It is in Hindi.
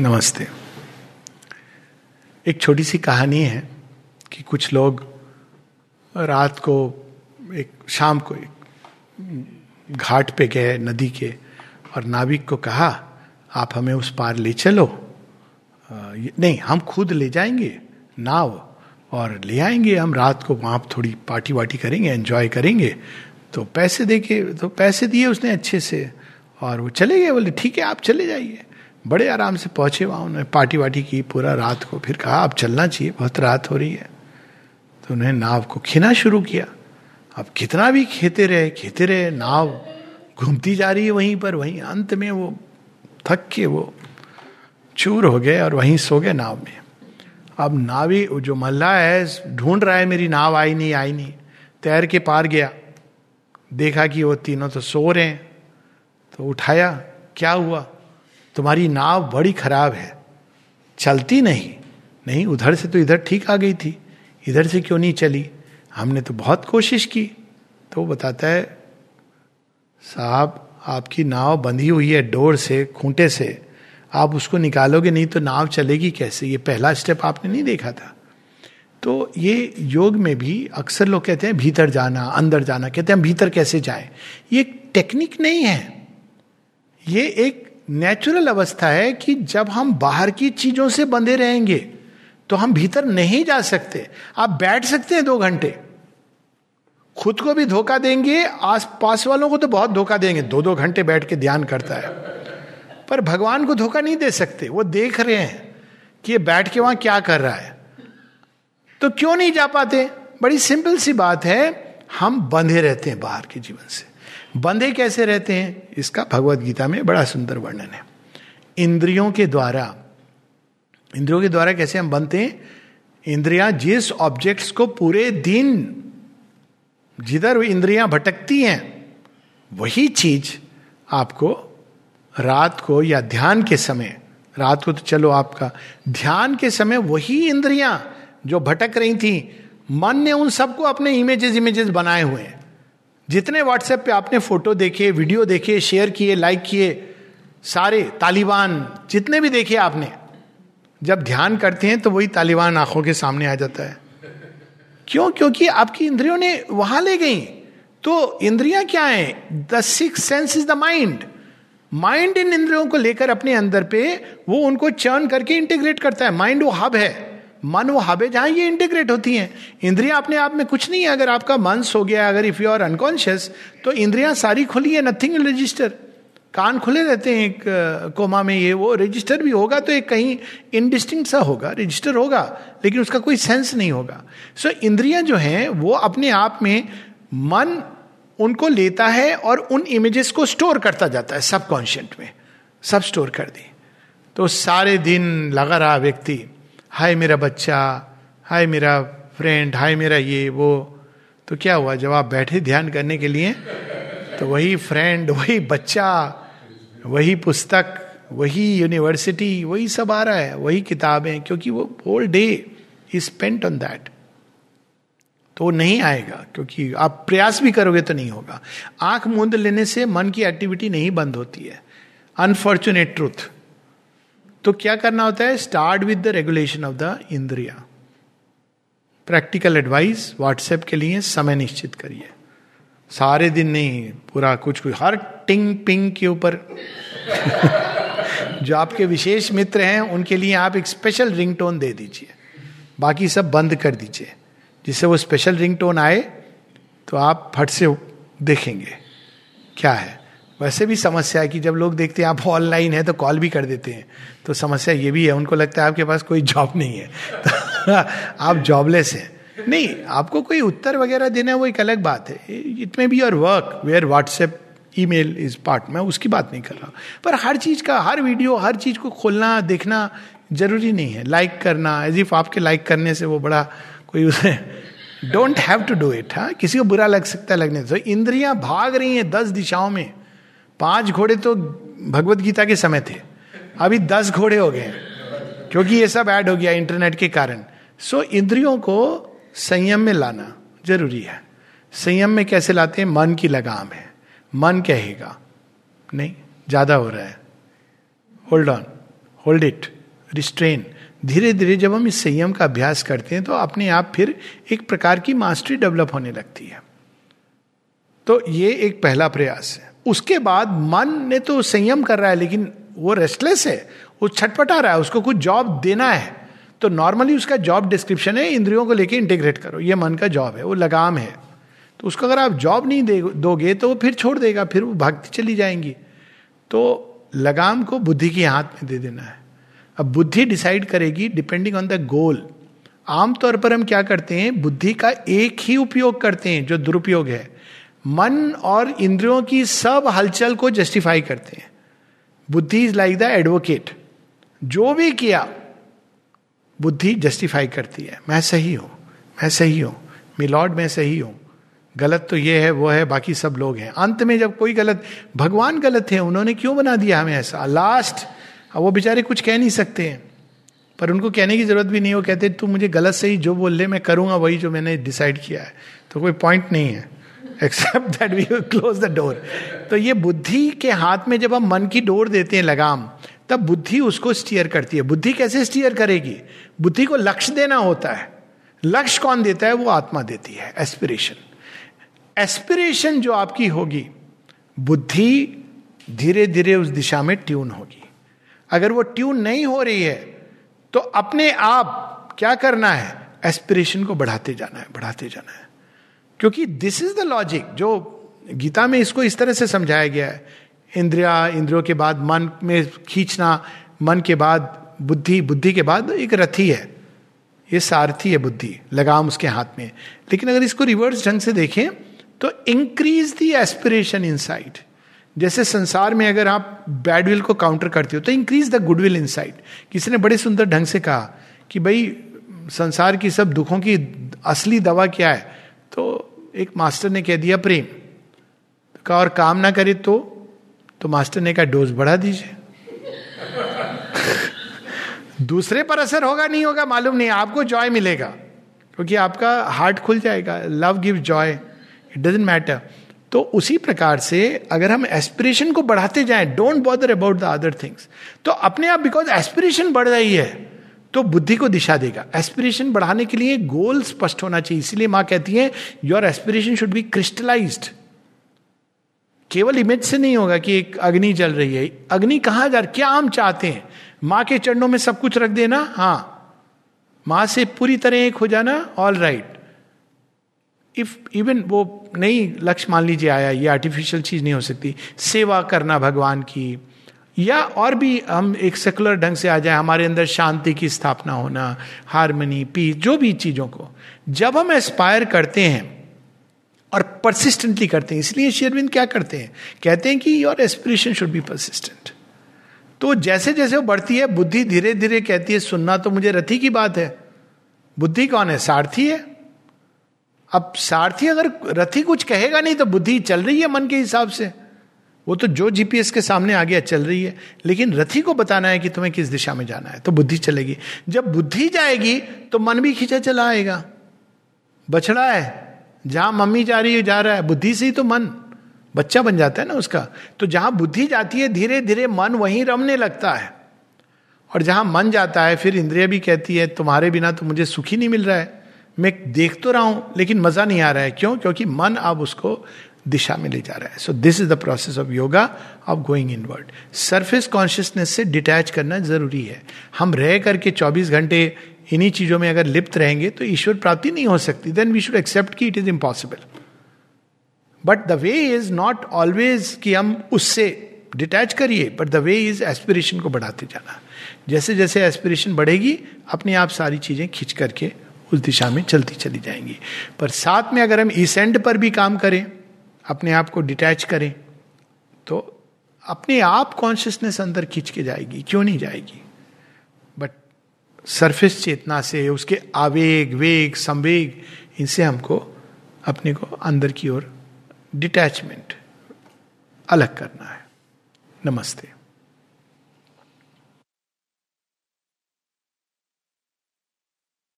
नमस्ते। एक छोटी सी कहानी है कि कुछ लोग रात को एक, शाम को एक घाट पे गए नदी के और नाविक को कहा, आप हमें उस पार ले चलो। नहीं, हम खुद ले जाएँगे, नाव और ले आएँगे। हम रात को वहाँ थोड़ी पार्टी वार्टी करेंगे, एंजॉय करेंगे। तो पैसे दे के तो पैसे दिए उसने अच्छे से और वो चले गए। बोले, ठीक है, आप चले जाइए। बड़े आराम से पहुँचे वहाँ उन्होंने पार्टी वार्टी की पूरा रात को। फिर कहा, अब चलना चाहिए, बहुत रात हो रही है। तो उन्हें नाव को खीना शुरू किया। अब कितना भी खेते रहे खेते रहे, नाव घूमती जा रही है वहीं पर, वहीं अंत में वो थक के वो चूर हो गए और वहीं सो गए नाव में। अब नावी, जो मल्ला है, ढूंढ रहा है, मेरी नाव आई नहीं आई नहीं। तैर के पार गया। देखा कि वो तीनों तो सो रहे हैं। तो उठाया, क्या हुआ? तुम्हारी नाव बड़ी खराब है। चलती नहीं। नहीं, उधर से तो इधर ठीक आ गई थी। इधर से क्यों नहीं चली? हमने तो बहुत कोशिश की। तो वो बताता है, साहब, आपकी नाव बंधी हुई है डोर से, खूंटे से। आप उसको निकालोगे नहीं तो नाव चलेगी कैसे? ये पहला स्टेप आपने नहीं देखा था। तो ये योग में भी अक्सर लोग कहते हैं, भीतर जाना, अंदर जाना। कहते हैं, हम भीतर कैसे जाए? ये टेक्निक नहीं है। ये एक नेचुरल अवस्था है कि जब हम बाहर की चीज़ों से बंधे रहेंगे तो हम भीतर नहीं जा सकते। आप बैठ सकते हैं दो घंटे। खुद को भी धोखा देंगे आस पास वालों को तो बहुत धोखा देंगे। दो दो घंटे बैठ के ध्यान करता है। पर भगवान को धोखा नहीं दे सकते। वो देख रहे हैं कि ये बैठ के वहाँ क्या कर रहा है। तो क्यों नहीं जा पाते? बड़ी सिंपल सी बात है, हम बंधे रहते हैं बाहर के जीवन से। बंधे कैसे रहते हैं? इसका भगवत गीता में बड़ा सुंदर वर्णन है। इंद्रियों के द्वारा, इंद्रियों के द्वारा कैसे हम बनते हैं? इंद्रियाँ जिस ऑब्जेक्ट्स को पूरे दिन जिधर इंद्रियाँ भटकती हैं, वही चीज़ आपको रात को या ध्यान के समय, रात को तो चलो आपका, ध्यान के समय वही इंद्रियाँ जो भटक रही थी, मन ने उन सबको अपने इमेजेस इमेजेस बनाए हुए हैं। जितने व्हाट्सएप पे आपने फ़ोटो देखे, वीडियो देखे शेयर किए लाइक किए, सारे तालिबान, जितने भी देखे आपने, जब ध्यान करते हैं तो वही तालिबान आँखों के सामने आ जाता है। क्यों? क्योंकि आपकी इंद्रियों ने वहाँ ले गई। तो इंद्रियाँ क्या है? The six sense is the mind mind इन इंद्रियों को लेकर अपने अंदर पे वो उनको चर्न करके इंटीग्रेट करता है। माइंड वो हब है। मन वो हबे जहाँ ये इंटीग्रेट होती हैं। इंद्रियाँ अपने आप में कुछ नहीं है। अगर आपका मन सो गया अगर इफ़ यू आर अनकॉन्शियस तो इंद्रियाँ सारी खुली है नथिंग रजिस्टर कान खुले रहते हैं एक कोमा में ये वो रजिस्टर भी होगा तो एक कहीं इनडिस्टिंग सा होगा रजिस्टर होगा लेकिन उसका कोई सेंस नहीं होगा। सो so, इंद्रियाँ जो हैं वो अपने आप में मन उनको लेता है और उन इमेजेस को स्टोर करता जाता है सबकॉन्शियंट में। सब स्टोर कर दी। तो सारे दिन लगा रहा व्यक्ति हाय मेरा बच्चा, हाय मेरा फ्रेंड हाय मेरा ये, वो। तो क्या हुआ? जब आप बैठे ध्यान करने के लिए तो वही फ्रेंड वही बच्चा, वही पुस्तक, वही यूनिवर्सिटी वही सब आ रहा है, वही किताबें, क्योंकि वो whole day is spent on that तो नहीं आएगा, क्योंकि आप प्रयास भी करोगे तो नहीं होगा। आँख मूंद लेने से मन की एक्टिविटी नहीं बंद होती है। अनफॉर्चुनेट ट्रूथ तो क्या करना होता है? Start with the regulation of the इंद्रिया। प्रैक्टिकल एडवाइस व्हाट्सएप के लिए समय निश्चित करिए। सारे दिन नहीं, पूरा कुछ कुछ, हर टिंग पिंग के ऊपर। जो आपके विशेष मित्र हैं, उनके लिए आप एक स्पेशल रिंगटोन दे दीजिए। बाकी सब बंद कर दीजिए। जिससे वो स्पेशल रिंगटोन आए तो आप फट से देखेंगे। क्या है? वैसे भी समस्या है कि जब लोग देखते हैं आप ऑनलाइन है तो कॉल भी कर देते हैं। तो समस्या ये भी है, उनको लगता है आपके पास कोई जॉब नहीं है। तो आप जॉबलेस हैं। नहीं, आपको कोई उत्तर वगैरह देना वो एक अलग बात है। It may be your work where WhatsApp email is part मैं उसकी बात नहीं कर रहा पर हर चीज़ का, हर वीडियो, हर चीज़ को खोलना, देखना ज़रूरी नहीं है। लाइक करना एज इफ़ आपके लाइक करने से वो बड़ा कोई उसे don't have to do it हाँ? किसी को बुरा लग सकता है लगने से। तो इंद्रियाँ भाग रही हैं दस दिशाओं में। पाँच घोड़े तो भगवत गीता के समय थे। अभी दस घोड़े हो गए क्योंकि ये सब ऐड हो गया इंटरनेट के कारण। सो इंद्रियों को संयम में लाना ज़रूरी है। संयम में कैसे लाते हैं? मन की लगाम है। मन कहेगा, नहीं, ज़्यादा हो रहा है। Hold on hold it restrain धीरे धीरे जब हम इस संयम का अभ्यास करते हैं तो अपने आप फिर एक प्रकार की मास्टरी डेवलप होने लगती है। तो ये एक पहला प्रयास है। उसके बाद मन ने तो संयम कर रहा है, लेकिन वो रेस्टलेस है, वो छटपटा रहा है, उसको कुछ जॉब देना है। तो नॉर्मली उसका जॉब डिस्क्रिप्शन है, इंद्रियों को लेके इंटीग्रेट करो, ये मन का जॉब है, वो लगाम है। तो उसको अगर आप जॉब नहीं दे, दोगे तो वो फिर छोड़ देगा, फिर वो भागती चली जाएँगी। तो लगाम को बुद्धि के हाथ में दे देना है। अब बुद्धि डिसाइड करेगी डिपेंडिंग ऑन द गोल आमतौर पर हम क्या करते हैं, बुद्धि का एक ही उपयोग करते हैं, जो दुरुपयोग है। मन और इंद्रियों की सब हलचल को जस्टिफाई करते हैं। बुद्धि इज़ लाइक द एडवोकेट जो भी किया, बुद्धि जस्टिफाई करती है। मैं सही हूँ, मैं सही हूँ मिलॉर्ड मैं सही हूँ। गलत तो ये है, वो है, बाकी सब लोग हैं। अंत में जब कोई गलत, भगवान गलत है, उन्होंने क्यों बना दिया हमें ऐसा? लास्ट अब वो बेचारे कुछ कह नहीं सकते हैं। पर उनको कहने की ज़रूरत भी नहीं हो कहते तू मुझे गलत सही जो बोल ले, मैं करूँगा वही जो मैंने डिसाइड किया है। तो कोई पॉइंट नहीं है। Except that we close the door तो ये बुद्धि के हाथ में जब हम मन की डोर देते हैं लगाम, तब बुद्धि उसको स्टीयर करती है। बुद्धि कैसे स्टीयर करेगी? बुद्धि को लक्ष्य देना होता है। लक्ष्य कौन देता है? वो आत्मा देती है। एस्पिरेशन एस्पिरेशन जो आपकी होगी, बुद्धि धीरे धीरे उस दिशा में ट्यून होगी। अगर वो ट्यून नहीं हो रही है तो अपने आप क्या करना है? एस्पिरेशन को बढ़ाते जाना है, बढ़ाते जाना है। क्योंकि दिस इज़ द लॉजिक जो गीता में इसको इस तरह से समझाया गया है। इंद्रिया, इंद्रियों के बाद मन में खींचना, मन के बाद बुद्धि बुद्धि के बाद एक रथी है। ये सारथी है बुद्धि, लगाम उसके हाथ में। लेकिन अगर इसको रिवर्स ढंग से देखें तो इंक्रीज दी एस्पिरेशन इन जैसे संसार में अगर आप बैडविल को काउंटर करते हो तो increase the goodwill inside किसी ने बड़े सुंदर ढंग से कहा कि भाई, संसार की सब दुखों की असली दवा क्या है? एक मास्टर ने कह दिया, प्रेम। तो कहा, और काम ना करे तो? तो मास्टर ने कहा, डोज बढ़ा दीजिए। दूसरे पर असर होगा, नहीं होगा, मालूम नहीं, आपको जॉय मिलेगा, क्योंकि आपका हार्ट खुल जाएगा। Love give joy it doesn't matter तो उसी प्रकार से अगर हम एस्पिरेशन को बढ़ाते जाएँ don't bother about the other things तो अपने आप बिकॉज़ एस्पिरेशन बढ़ रही है तो बुद्धि को दिशा देगा। एस्पिरेशन बढ़ाने के लिए गोल स्पष्ट होना चाहिए। इसीलिए माँ कहती है your aspiration should be crystallised केवल इमेज से नहीं होगा कि एक अग्नि जल रही है। अग्नि कहाँ जा क्या हम चाहते हैं? माँ के चरणों में सब कुछ रख देना? हाँ। माँ से पूरी तरह एक हो जाना? ऑल राइट इफ़ इवन वो नहीं, लक्ष्य मान लीजिए आया, ये आर्टिफिशियल चीज़ नहीं हो सकती। सेवा करना भगवान की। या और भी हम एक सेकुलर ढंग से आ जाए, हमारे अंदर शांति की स्थापना होना हारमोनी पीस जो भी चीज़ों को। जब हम एस्पायर करते हैं और परसिस्टेंटली करते हैं, इसलिए शेरविंद क्या करते हैं? कहते हैं कि your aspiration should be persistent तो जैसे जैसे वो बढ़ती है, बुद्धि धीरे धीरे कहती है, सुनना तो मुझे रथी की बात है। बुद्धि कौन है? सारथी है। अब सारथी अगर रथी कुछ कहेगा नहीं तो बुद्धि चल रही है मन के हिसाब से। वो तो जो जीपीएस के सामने आ गया चल रही है, लेकिन रथी को बताना है कि तुम्हें किस दिशा में जाना है तो बुद्धि चलेगी। जब बुद्धि जाएगी तो मन भी खींचा चला आएगा। बछड़ा है, जहाँ मम्मी जा रही है, जा रहा है। बुद्धि से ही तो मन, बच्चा बन जाता है ना उसका। तो जहाँ बुद्धि जाती है धीरे धीरे मन वहीं रमने लगता है। और जहाँ मन जाता है, फिर इंद्रिया भी कहती है, तुम्हारे बिना तो मुझे सुखी नहीं मिल रहा है। मैं देख तो रहा हूँ, लेकिन मज़ा नहीं आ रहा है। क्यों? क्योंकि मन अब उसको दिशा में ले जा रहा है। So this is the process of yoga of going inward surface consciousness से डिटैच करना ज़रूरी है। हम रह करके 24 घंटे इन्हीं चीज़ों में अगर लिप्त रहेंगे तो ईश्वर प्राप्ति नहीं हो सकती। देन वी शुड एक्सेप्ट कि it is impossible but the way is not always कि हम उससे डिटैच करिए but the way is aspiration को बढ़ाते जाना। जैसे जैसे एस्पिरेशन बढ़ेगी, अपने आप सारी चीज़ें खींच करके उस दिशा में चलती चली जाएँगी। पर साथ में अगर हम इस एंड पर भी काम करें अपने आप को डिटैच करें तो अपने आप कॉन्शियसनेस अंदर खींच के जाएगी, क्यों नहीं जाएगी? बट सरफेस चेतना से, उसके आवेग, वेग, संवेग, इनसे हमको, अपने को अंदर की ओर डिटैचमेंट अलग करना है। नमस्ते।